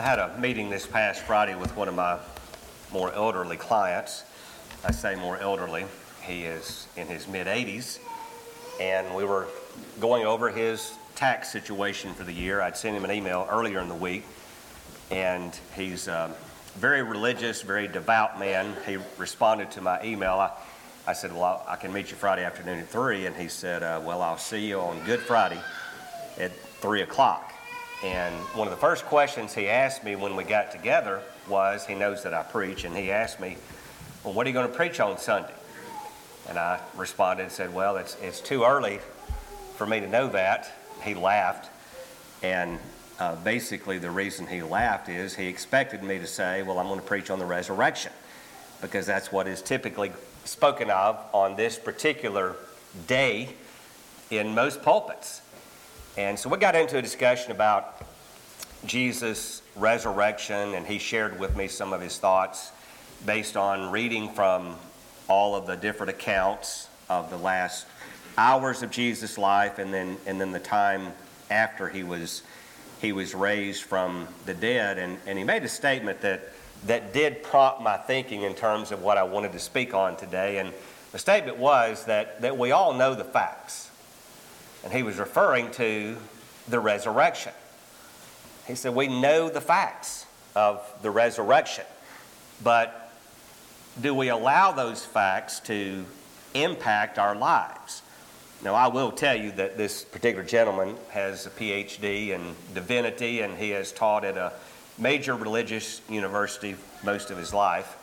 I had a meeting this past Friday with one of my more elderly clients. I say more elderly, he is in his mid 80s, and we were going over his tax situation for the year. I'd sent him an email earlier in the week, and he's a very religious, very devout man. He responded to my email. I, I said, Well, I can meet you Friday afternoon at 3, and he said, uh, Well, I'll see you on Good Friday at 3 o'clock. And one of the first questions he asked me when we got together was he knows that I preach, and he asked me, Well, what are you going to preach on Sunday? And I responded and said, Well, it's, it's too early for me to know that. He laughed. And uh, basically, the reason he laughed is he expected me to say, Well, I'm going to preach on the resurrection, because that's what is typically spoken of on this particular day in most pulpits. And so we got into a discussion about Jesus' resurrection, and he shared with me some of his thoughts based on reading from all of the different accounts of the last hours of Jesus' life and then, and then the time after he was, he was raised from the dead. And, and he made a statement that, that did prompt my thinking in terms of what I wanted to speak on today. And the statement was that, that we all know the facts and he was referring to the resurrection. He said, We know the facts of the resurrection, but do we allow those facts to impact our lives? Now, I will tell you that this particular gentleman has a PhD in divinity and he has taught at a major religious university most of his life.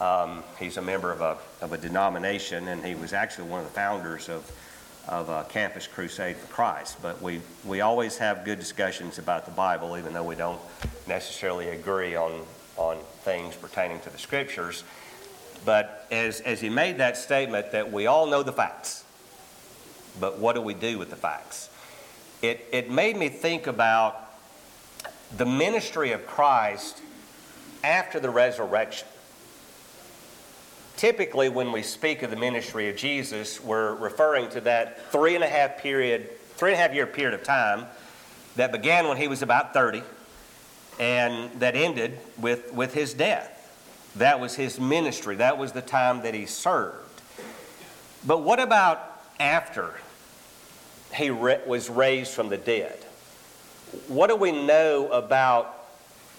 Um, he's a member of a, of a denomination and he was actually one of the founders of of a Campus Crusade for Christ. But we, we always have good discussions about the Bible, even though we don't necessarily agree on, on things pertaining to the Scriptures. But as, as he made that statement, that we all know the facts, but what do we do with the facts? It, it made me think about the ministry of Christ after the resurrection typically when we speak of the ministry of Jesus, we're referring to that three and a half period, three and a half year period of time that began when he was about 30 and that ended with, with his death. That was his ministry. That was the time that he served. But what about after he re- was raised from the dead? What do we know about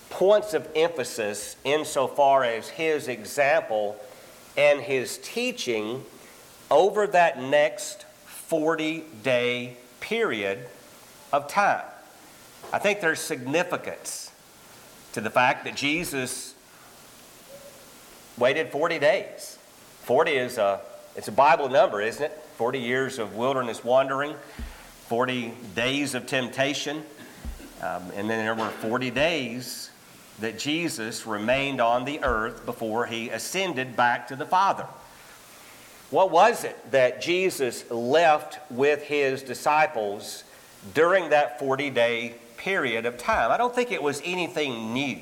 points of emphasis insofar as his example and his teaching over that next 40 day period of time. I think there's significance to the fact that Jesus waited 40 days. 40 is a it's a Bible number, isn't it? 40 years of wilderness wandering, 40 days of temptation, um, and then there were 40 days that Jesus remained on the earth before he ascended back to the Father. What was it that Jesus left with his disciples during that 40 day period of time? I don't think it was anything new,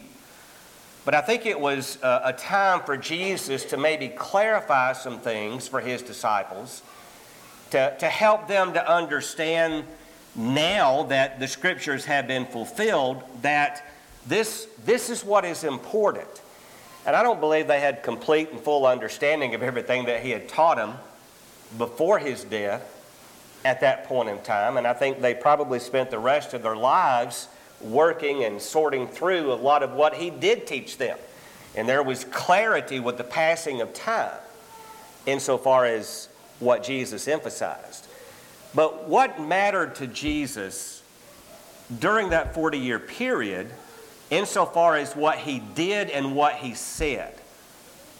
but I think it was uh, a, time for Jesus to maybe clarify some things for his disciples, to, to help them to understand now that the scriptures have been fulfilled that this, this is what is important. And I don't believe they had complete and full understanding of everything that he had taught them before his death at that point in time. And I think they probably spent the rest of their lives working and sorting through a lot of what he did teach them. And there was clarity with the passing of time insofar as what Jesus emphasized. But what mattered to Jesus during that 40 year period insofar as what he did and what he said,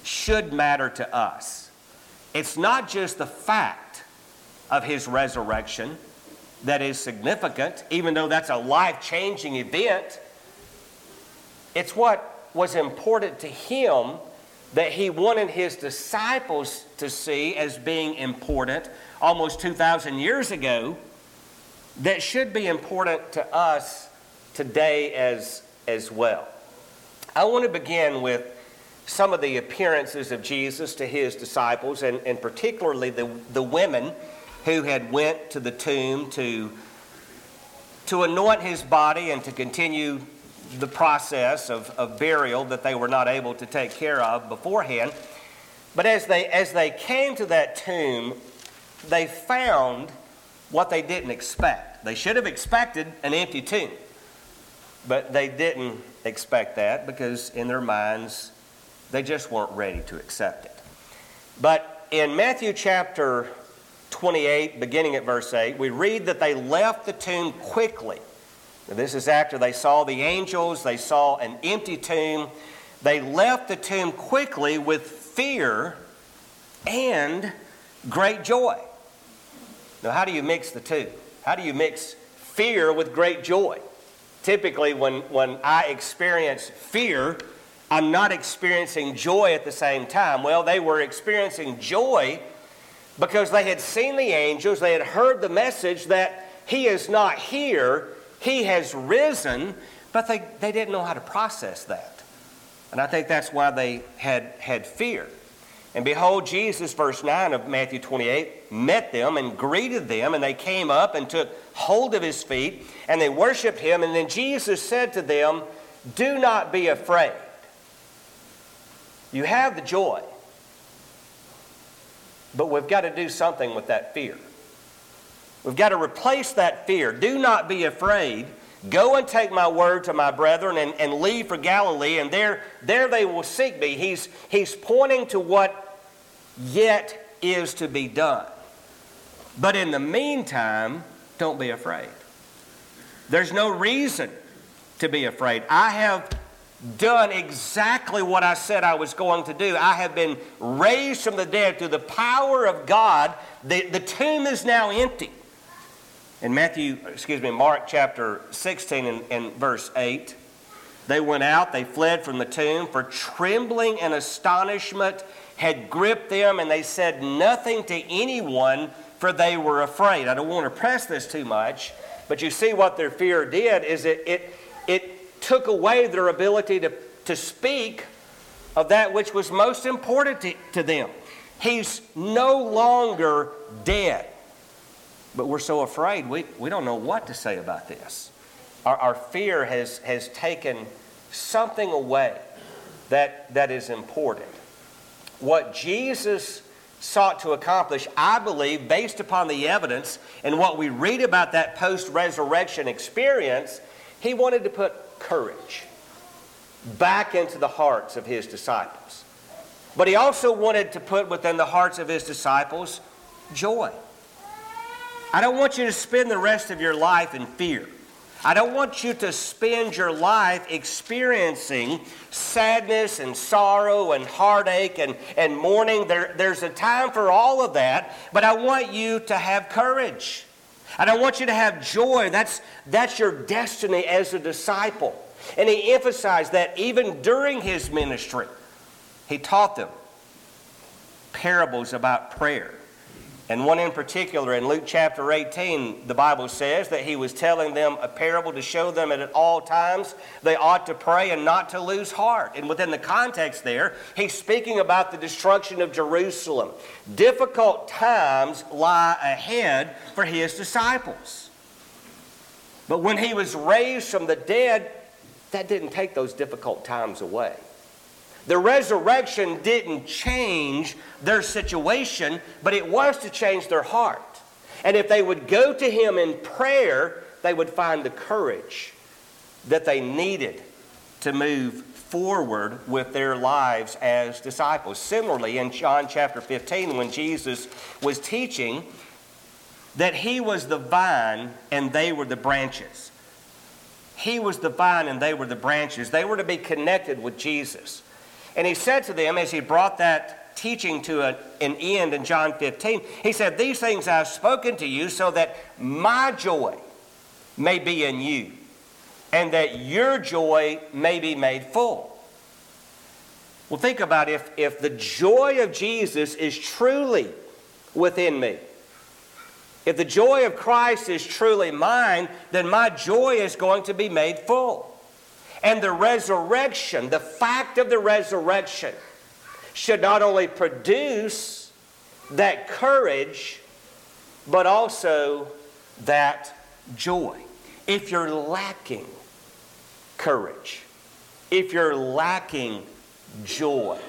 should matter to us. It's not just the fact of his resurrection that is significant, even though that's a life changing event. It's what was important to him that he wanted his disciples to see as being important almost 2,000 years ago that should be important to us today as as well. I want to begin with some of the appearances of Jesus to his disciples, and, and particularly the, the women who had went to the tomb to, to anoint his body and to continue the process of, of burial that they were not able to take care of beforehand. But as they, as they came to that tomb, they found what they didn't expect. They should have expected an empty tomb, but they didn't expect that because in their minds, they just weren't ready to accept it. But in Matthew chapter 28, beginning at verse 8, we read that they left the tomb quickly. Now, this is after they saw the angels, they saw an empty tomb. They left the tomb quickly with fear and great joy. Now, how do you mix the two? How do you mix fear with great joy? Typically, when, when I experience fear, I'm not experiencing joy at the same time. Well, they were experiencing joy because they had seen the angels, they had heard the message that He is not here, He has risen, but they, they didn't know how to process that. And I think that's why they had, had fear. And behold, Jesus, verse 9 of Matthew 28, met them and greeted them, and they came up and took hold of his feet, and they worshiped him. And then Jesus said to them, Do not be afraid. You have the joy, but we've got to do something with that fear. We've got to replace that fear. Do not be afraid. Go and take my word to my brethren and, and leave for Galilee, and there, there they will seek me. He's, he's pointing to what yet is to be done. But in the meantime, don't be afraid. There's no reason to be afraid. I have done exactly what I said I was going to do. I have been raised from the dead through the power of God. The, the tomb is now empty. In Matthew, excuse me, Mark chapter 16 and, and verse 8, they went out, they fled from the tomb, for trembling and astonishment had gripped them, and they said nothing to anyone, for they were afraid. I don't want to press this too much, but you see what their fear did is it, it, it took away their ability to, to speak of that which was most important to, to them. He's no longer dead. But we're so afraid, we, we don't know what to say about this. Our, our fear has, has taken something away that, that is important. What Jesus sought to accomplish, I believe, based upon the evidence and what we read about that post resurrection experience, he wanted to put courage back into the hearts of his disciples. But he also wanted to put within the hearts of his disciples joy. I don't want you to spend the rest of your life in fear. I don't want you to spend your life experiencing sadness and sorrow and heartache and, and mourning. There, there's a time for all of that, but I want you to have courage. And I want you to have joy. That's, that's your destiny as a disciple. And he emphasized that even during his ministry, he taught them parables about prayer. And one in particular, in Luke chapter 18, the Bible says that he was telling them a parable to show them that at all times they ought to pray and not to lose heart. And within the context there, he's speaking about the destruction of Jerusalem. Difficult times lie ahead for his disciples. But when he was raised from the dead, that didn't take those difficult times away. The resurrection didn't change their situation, but it was to change their heart. And if they would go to Him in prayer, they would find the courage that they needed to move forward with their lives as disciples. Similarly, in John chapter 15, when Jesus was teaching that He was the vine and they were the branches. He was the vine and they were the branches. They were to be connected with Jesus. And he said to them as he brought that teaching to a, an end in John 15, he said, These things I've spoken to you so that my joy may be in you and that your joy may be made full. Well, think about if, if the joy of Jesus is truly within me. If the joy of Christ is truly mine, then my joy is going to be made full. And the resurrection, the fact of the resurrection, should not only produce that courage, but also that joy. If you're lacking courage, if you're lacking joy,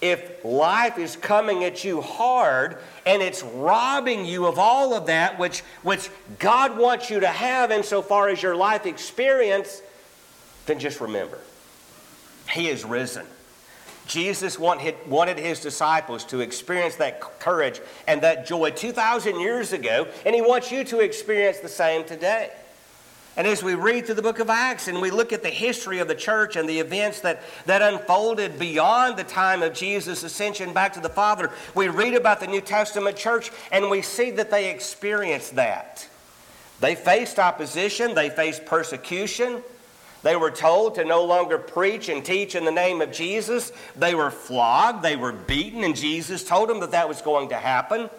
if life is coming at you hard and it's robbing you of all of that which, which God wants you to have insofar as your life experience, then just remember He is risen. Jesus wanted his disciples to experience that courage and that joy 2,000 years ago, and he wants you to experience the same today. And as we read through the book of Acts and we look at the history of the church and the events that, that unfolded beyond the time of Jesus' ascension back to the Father, we read about the New Testament church and we see that they experienced that. They faced opposition, they faced persecution. They were told to no longer preach and teach in the name of Jesus. They were flogged, they were beaten, and Jesus told them that that was going to happen.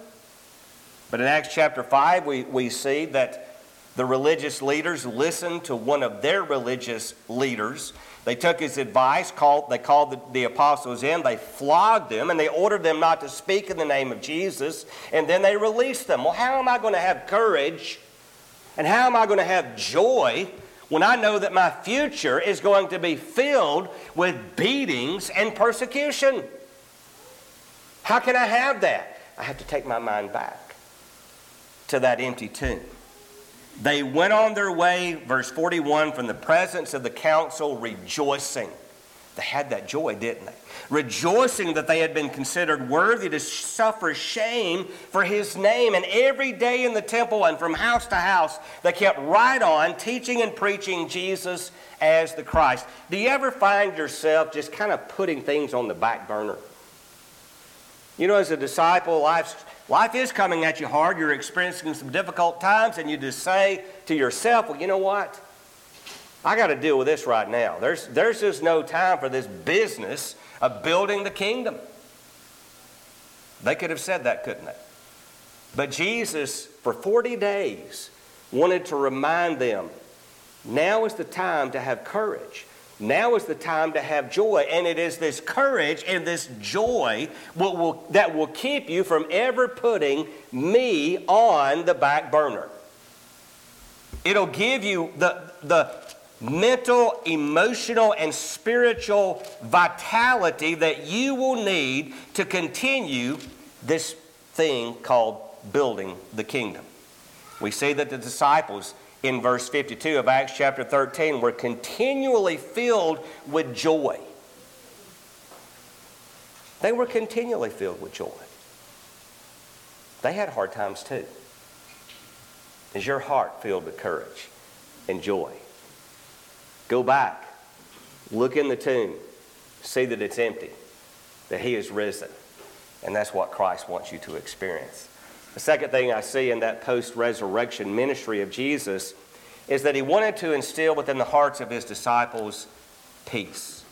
But in Acts chapter 5, we, we see that the religious leaders listened to one of their religious leaders. They took his advice, called, they called the, the, apostles in, they flogged them, and they ordered them not to speak in the name of Jesus, and then they released them. Well, how am I going to have courage and how am I going to have joy when I know that my future is going to be filled with beatings and persecution? How can I have that? I have to take my mind back to that empty tomb. They went on their way, verse 41, from the presence of the council, rejoicing. They had that joy, didn't they? Rejoicing that they had been considered worthy to suffer shame for his name. And every day in the temple and from house to house, they kept right on teaching and preaching Jesus as the Christ. Do you ever find yourself just kind of putting things on the back burner? You know, as a disciple, life's Life is coming at you hard. You're experiencing some difficult times, and you just say to yourself, well, you know what? I got to deal with this right now. There's, there's just no time for this business of building the kingdom. They could have said that, couldn't they? But Jesus, for 40 days, wanted to remind them now is the time to have courage. Now is the time to have joy. And it is this courage and this joy will, that will keep you from ever putting me on the back burner. It'll give you the, the mental, emotional, and spiritual vitality that you will need to continue this thing called building the kingdom. We see that the disciples in verse 52 of Acts chapter 13 were continually filled with joy. They were continually filled with joy. They had hard times too. Is your heart filled with courage and joy? Go back, look in the tomb, see that it's empty, that He is risen. And that's what Christ wants you to experience. The second thing I see in that post resurrection ministry of Jesus is that he wanted to instill within the hearts of his disciples peace.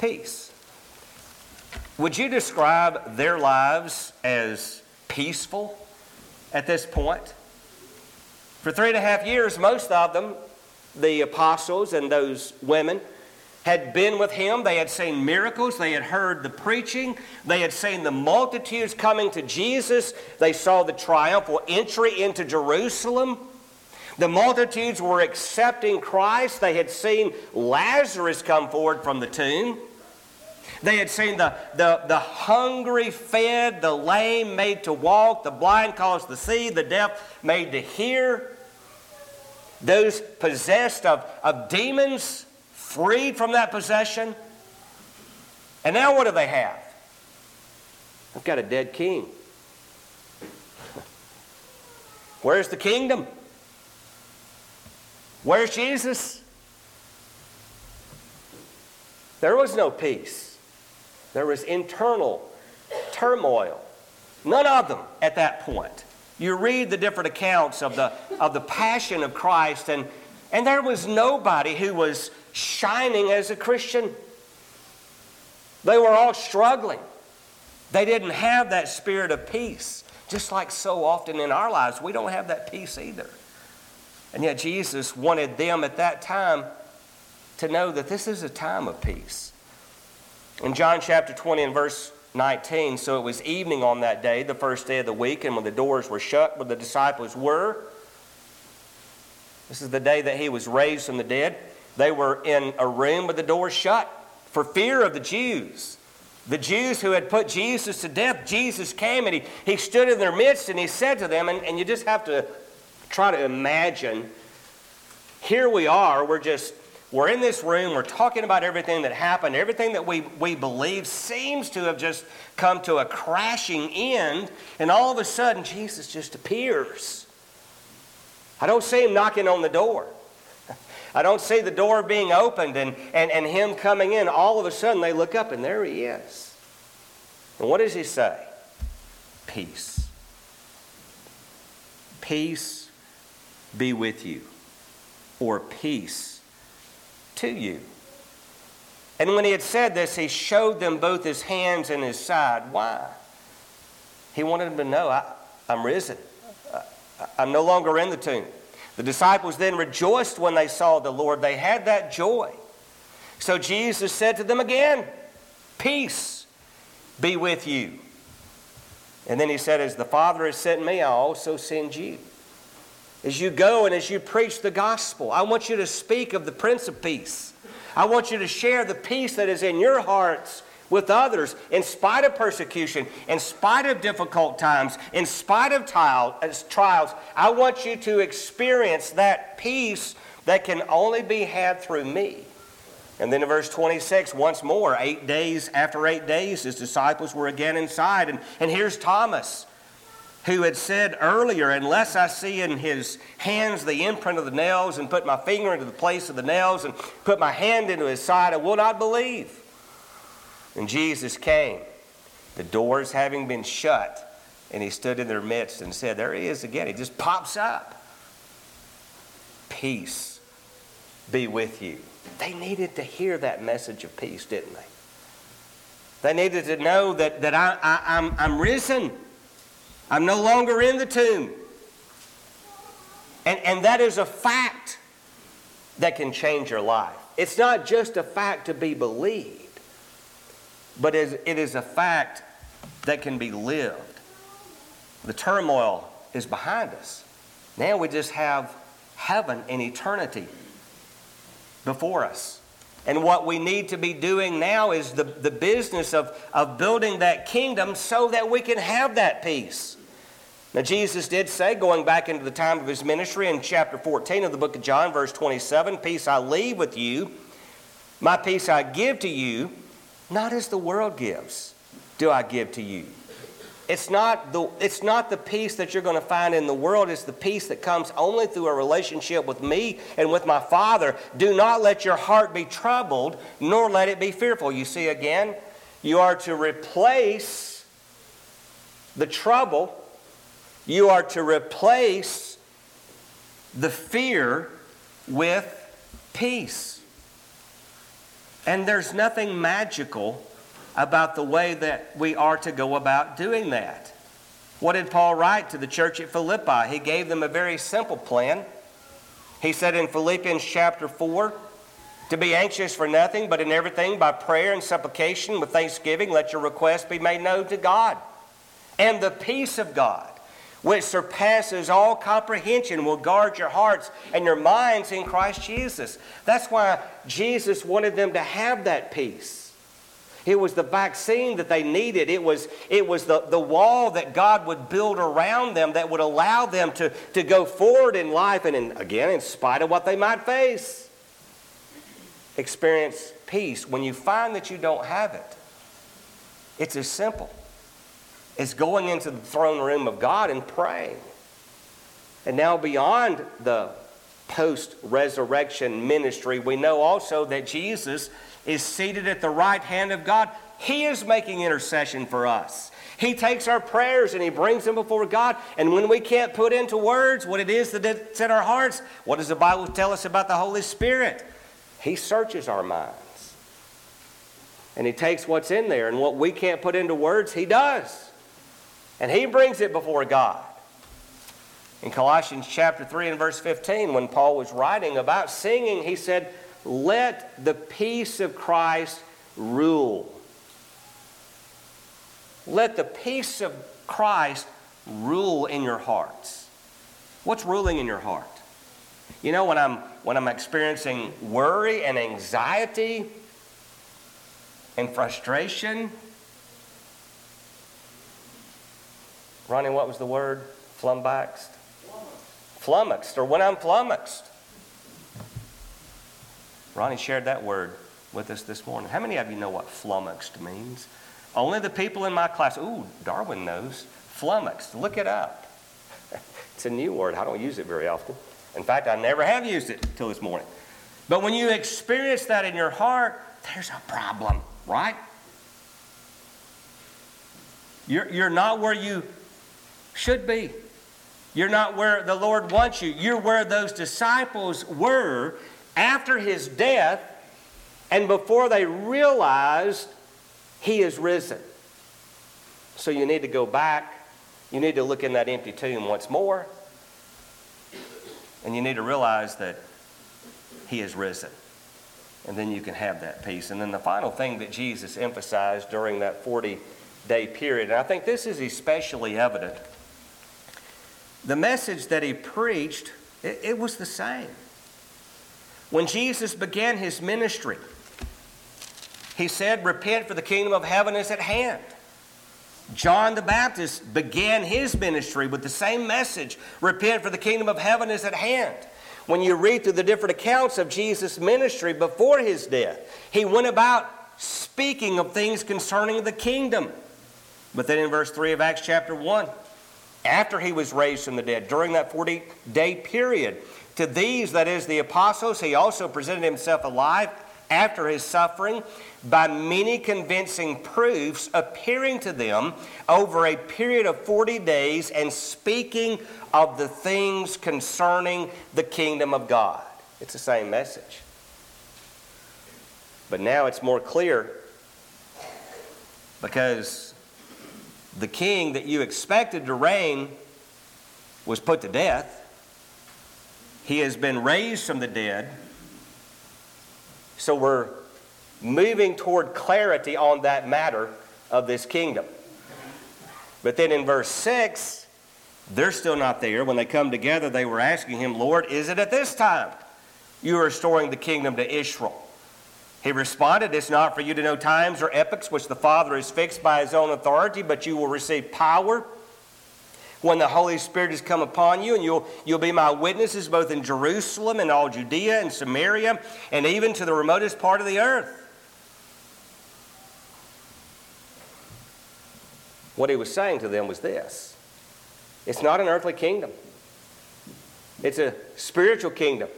Peace. Would you describe their lives as peaceful at this point? For three and a half years, most of them, the apostles and those women, had been with him. They had seen miracles. They had heard the preaching. They had seen the multitudes coming to Jesus. They saw the triumphal entry into Jerusalem. The multitudes were accepting Christ. They had seen Lazarus come forward from the tomb. They had seen the, the, the hungry fed, the lame made to walk, the blind caused to see, the deaf made to hear. Those possessed of, of demons freed from that possession. And now what do they have? They've got a dead king. Where's the kingdom? Where's Jesus? There was no peace. There was internal turmoil. None of them at that point. You read the different accounts of the, of the passion of Christ, and, and there was nobody who was shining as a Christian. They were all struggling. They didn't have that spirit of peace. Just like so often in our lives, we don't have that peace either. And yet, Jesus wanted them at that time to know that this is a time of peace. In John chapter 20 and verse 19, so it was evening on that day, the first day of the week, and when the doors were shut where the disciples were, this is the day that he was raised from the dead. They were in a room with the doors shut for fear of the Jews. The Jews who had put Jesus to death, Jesus came and he, he stood in their midst and he said to them, and, and you just have to try to imagine here we are, we're just, we're in this room, we're talking about everything that happened, everything that we, we believe seems to have just come to a crashing end, and all of a sudden Jesus just appears. I don't see him knocking on the door. I don't see the door being opened and, and, and him coming in. All of a sudden, they look up and there he is. And what does he say? Peace. Peace be with you, or peace to you. And when he had said this, he showed them both his hands and his side. Why? He wanted them to know I, am risen. I, I'm no longer in the tomb. The disciples then rejoiced when they saw the Lord. They had that joy. So Jesus said to them again, Peace be with you. And then he said, As the Father has sent me, I also send you. As you go and as you preach the gospel, I want you to speak of the Prince of Peace. I want you to share the peace that is in your hearts with others in spite of persecution, in spite of difficult times, in spite of uh, trials. I want you to experience that peace that can only be had through me. And then in verse 26, once more, eight days after eight days, his disciples were again inside. And, and here's Thomas, who had said earlier, Unless I see in his hands the imprint of the nails, and put my finger into the place of the nails, and put my hand into his side, I will not believe. And Jesus came, the doors having been shut, and he stood in their midst and said, There he is again. He just pops up. Peace be with you. They needed to hear that message of peace, didn't they? They needed to know that, that I, I, I'm, I'm risen. I'm no longer in the tomb. And, and that is a fact that can change your life. It's not just a fact to be believed but it is a fact that can be lived. The turmoil is behind us. Now we just have heaven and eternity before us. And what we need to be doing now is the, the business of, of building that kingdom so that we can have that peace. Now, Jesus did say, going back into the time of his ministry in chapter 14 of the book of John, verse 27, Peace I leave with you, my peace I give to you. Not as the world gives, do I give to you. It's not, the, it's not the peace that you're going to find in the world. It's the peace that comes only through a relationship with me and with my Father. Do not let your heart be troubled, nor let it be fearful. You see, again, you are to replace the trouble, you are to replace the fear with peace. And there's nothing magical about the way that we are to go about doing that. What did Paul write to the church at Philippi? He gave them a very simple plan. He said in Philippians chapter 4 to be anxious for nothing, but in everything by prayer and supplication with thanksgiving, let your requests be made known to God. And the peace of God, which surpasses all comprehension, will guard your hearts and your minds in Christ Jesus. That's why Jesus wanted them to have that peace. It was the vaccine that they needed. It was, it was the, the wall that God would build around them that would allow them to, to go forward in life and, in, again, in spite of what they might face, experience peace. When you find that you don't have it, it's as simple is going into the throne room of God and praying. And now, beyond the post resurrection ministry, we know also that Jesus is seated at the right hand of God. He is making intercession for us. He takes our prayers and He brings them before God. And when we can't put into words what it is that's in our hearts, what does the Bible tell us about the Holy Spirit? He searches our minds. And He takes what's in there, and what we can't put into words, He does. And he brings it before God. In Colossians chapter 3 and verse 15, when Paul was writing about singing, he said, Let the peace of Christ rule. Let the peace of Christ rule in your hearts. What's ruling in your heart? You know, when I'm when I'm experiencing worry and anxiety and frustration. Ronnie, what was the word? Flummoxed, flummoxed, or when I'm flummoxed. Ronnie shared that word with us this morning. How many of you know what flummoxed means? Only the people in my class. Ooh, Darwin knows. Flummoxed. Look it up. It's a new word. I don't use it very often. In fact, I never have used it until this morning. But when you experience that in your heart, there's a problem, right? You're, you're not where you should be. You're not where the Lord wants you. You're where those disciples were after his death and before they realized he is risen. So you need to go back you need to look in that empty tomb once more, and you need to realize that He is risen. And then you can have that peace. And then the final thing that Jesus emphasized during that 40 day period, and I think this is especially evident, the message that He preached, it, it was the same. When Jesus began His ministry, He said, Repent, for the kingdom of heaven is at hand. John the Baptist began his ministry with the same message repent, for the kingdom of heaven is at hand. When you read through the different accounts of Jesus' ministry before his death, he went about speaking of things concerning the kingdom. But then in verse 3 of Acts chapter 1, after he was raised from the dead, during that 40 day period, to these, that is the apostles, he also presented himself alive after his suffering by many convincing proofs, appearing to them over a period of 40 days and speaking of the things concerning the kingdom of God. It's the same message. But now it's more clear because the king that you expected to reign was put to death. He has been raised from the dead. So we're moving toward clarity on that matter of this kingdom. But then in verse 6, they're still not there. When they come together, they were asking him, Lord, is it at this time you are restoring the kingdom to Israel? He responded, It's not for you to know times or epochs which the Father has fixed by his own authority, but you will receive power when the Holy Spirit has come upon you, and you'll, you'll be my witnesses both in Jerusalem and all Judea and Samaria, and even to the remotest part of the earth. What he was saying to them was this it's not an earthly kingdom, it's a spiritual kingdom.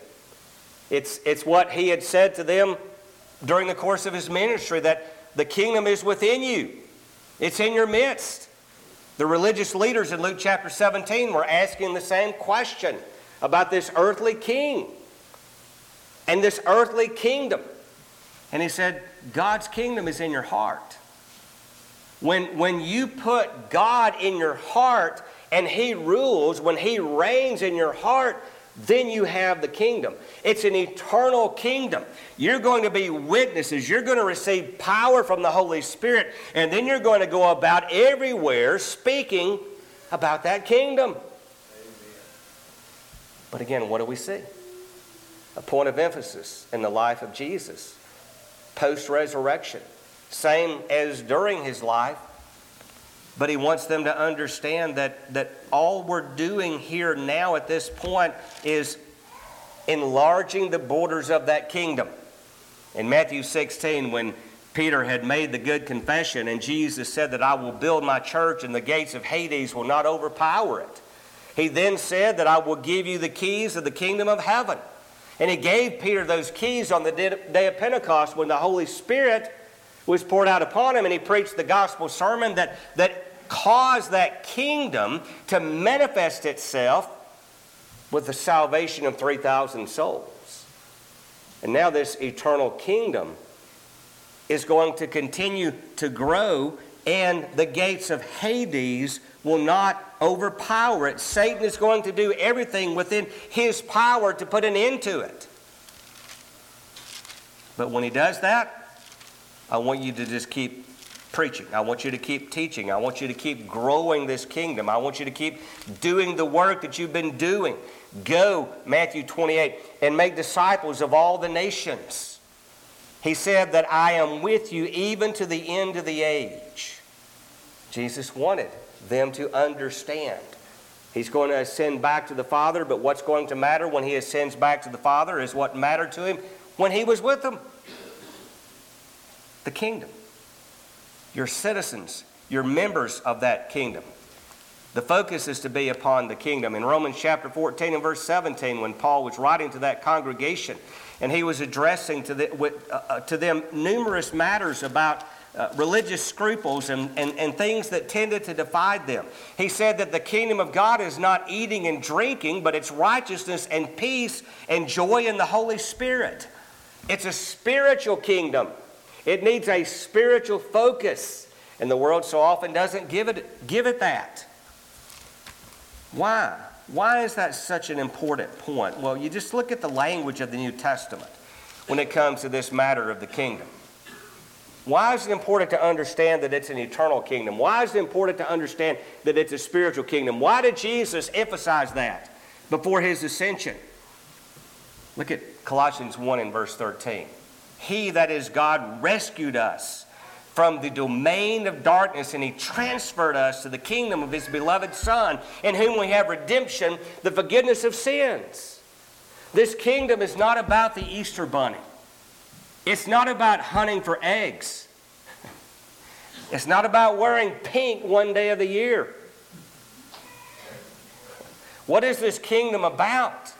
It's, it's what he had said to them during the course of his ministry that the kingdom is within you, it's in your midst. The religious leaders in Luke chapter 17 were asking the same question about this earthly king and this earthly kingdom. And he said, God's kingdom is in your heart. When, when you put God in your heart and He rules, when He reigns in your heart, then you have the kingdom. It's an eternal kingdom. You're going to be witnesses. You're going to receive power from the Holy Spirit, and then you're going to go about everywhere speaking about that kingdom. But again, what do we see? A point of emphasis in the life of Jesus post resurrection same as during his life. But he wants them to understand that, that all we're doing here now at this point is enlarging the borders of that kingdom. In Matthew 16, when Peter had made the good confession, and Jesus said that I will build my church and the gates of Hades will not overpower it. He then said that I will give you the keys of the kingdom of heaven. And he gave Peter those keys on the day of Pentecost when the Holy Spirit was poured out upon him, and he preached the gospel sermon that, that caused that kingdom to manifest itself with the salvation of 3,000 souls. And now, this eternal kingdom is going to continue to grow, and the gates of Hades will not overpower it. Satan is going to do everything within his power to put an end to it. But when he does that, I want you to just keep preaching. I want you to keep teaching. I want you to keep growing this kingdom. I want you to keep doing the work that you've been doing. Go, Matthew 28, and make disciples of all the nations. He said that I am with you even to the end of the age. Jesus wanted them to understand. He's going to ascend back to the Father, but what's going to matter when he ascends back to the Father is what mattered to him when he was with them the kingdom. You're citizens, you're members of that kingdom. The focus is to be upon the kingdom. In Romans chapter 14 and verse 17, when Paul was writing to that congregation, and he was addressing to, the, with, uh, uh, to them numerous matters about uh, religious scruples and, and, and things that tended to divide them. He said that the kingdom of God is not eating and drinking, but it's righteousness and peace and joy in the Holy Spirit. It's a spiritual kingdom. It needs a spiritual focus, and the world so often doesn't give it, give it that. Why? Why is that such an important point? Well, you just look at the language of the New Testament when it comes to this matter of the kingdom. Why is it important to understand that it's an eternal kingdom? Why is it important to understand that it's a spiritual kingdom? Why did Jesus emphasize that before his ascension? Look at Colossians 1 and verse 13. He, that is God, rescued us from the domain of darkness and he transferred us to the kingdom of his beloved Son, in whom we have redemption, the forgiveness of sins. This kingdom is not about the Easter bunny. It's not about hunting for eggs. It's not about wearing pink one day of the year. What is this kingdom about?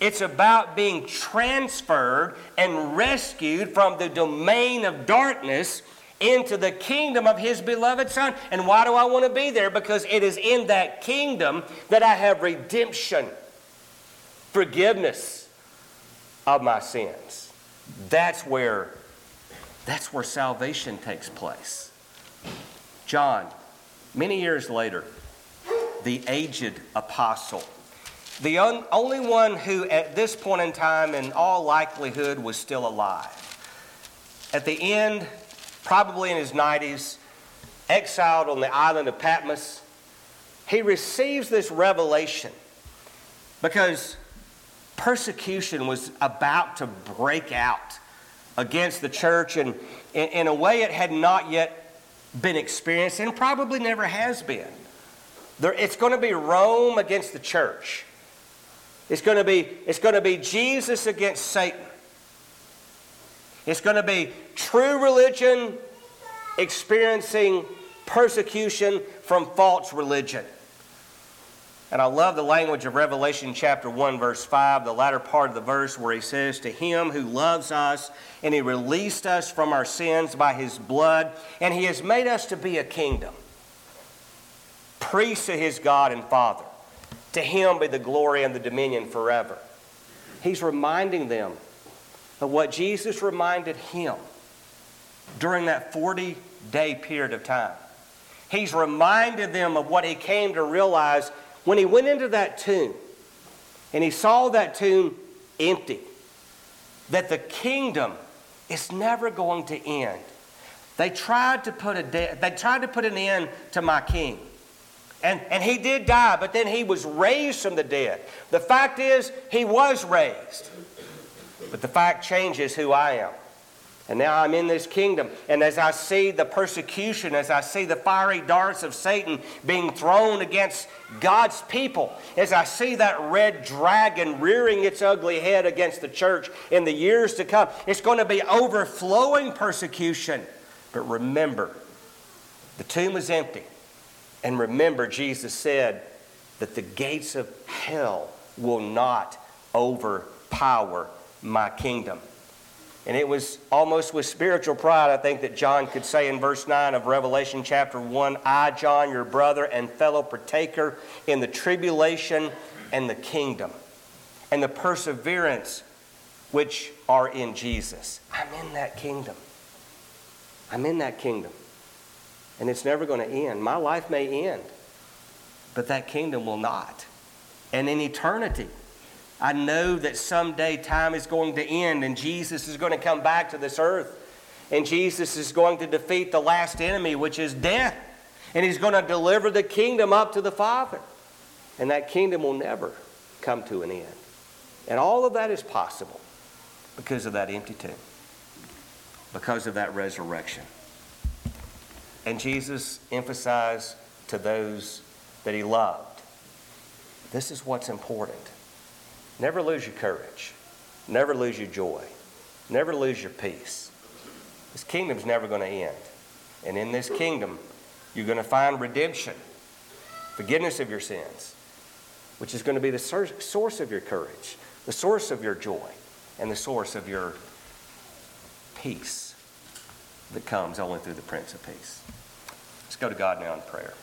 It's about being transferred and rescued from the domain of darkness into the kingdom of his beloved Son. And why do I want to be there? Because it is in that kingdom that I have redemption, forgiveness of my sins. That's where, that's where salvation takes place. John, many years later, the aged apostle, the un- only one who, at this point in time, in all likelihood, was still alive. At the end, probably in his 90s, exiled on the island of Patmos, he receives this revelation because persecution was about to break out against the church, and in, a way it had not yet been experienced and probably never has been. There, it's going to be Rome against the church. It's going to be, it's going to be Jesus against Satan. It's going to be true religion experiencing persecution from false religion. And I love the language of Revelation chapter 1, verse 5, the latter part of the verse where he says, To him who loves us, and he released us from our sins by his blood, and he has made us to be a kingdom, priests to his God and Father. To him be the glory and the dominion forever. He's reminding them of what Jesus reminded him during that 40 day period of time. He's reminded them of what he came to realize when he went into that tomb and he saw that tomb empty. That the kingdom is never going to end. They tried to put a de- they tried to put an end to my king. And, and he did die, but then he was raised from the dead. The fact is, he was raised. But the fact changes who I am. And now I'm in this kingdom. And as I see the persecution, as I see the fiery darts of Satan being thrown against God's people, as I see that red dragon rearing its ugly head against the church in the years to come, it's going to be overflowing persecution. But remember, the tomb is empty. And remember, Jesus said that the gates of hell will not overpower my kingdom. And it was almost with spiritual pride, I think, that John could say in verse 9 of Revelation chapter 1 I, John, your brother and fellow partaker in the tribulation and the kingdom and the perseverance which are in Jesus. I'm in that kingdom. I'm in that kingdom and it's never going to end. My life may end, but that kingdom will not. And in eternity, I know that someday time is going to end and Jesus is going to come back to this earth. And Jesus is going to defeat the last enemy, which is death. And he's going to deliver the kingdom up to the Father. And that kingdom will never come to an end. And all of that is possible because of that empty tomb, because of that resurrection. And Jesus emphasized to those that he loved this is what's important. Never lose your courage, never lose your joy, never lose your peace. This kingdom's never going to end. And in this kingdom, you're going to find redemption, forgiveness of your sins, which is going to be the source of your courage, the source of your joy, and the source of your peace that comes only through the Prince of Peace. Let's go to God now in prayer.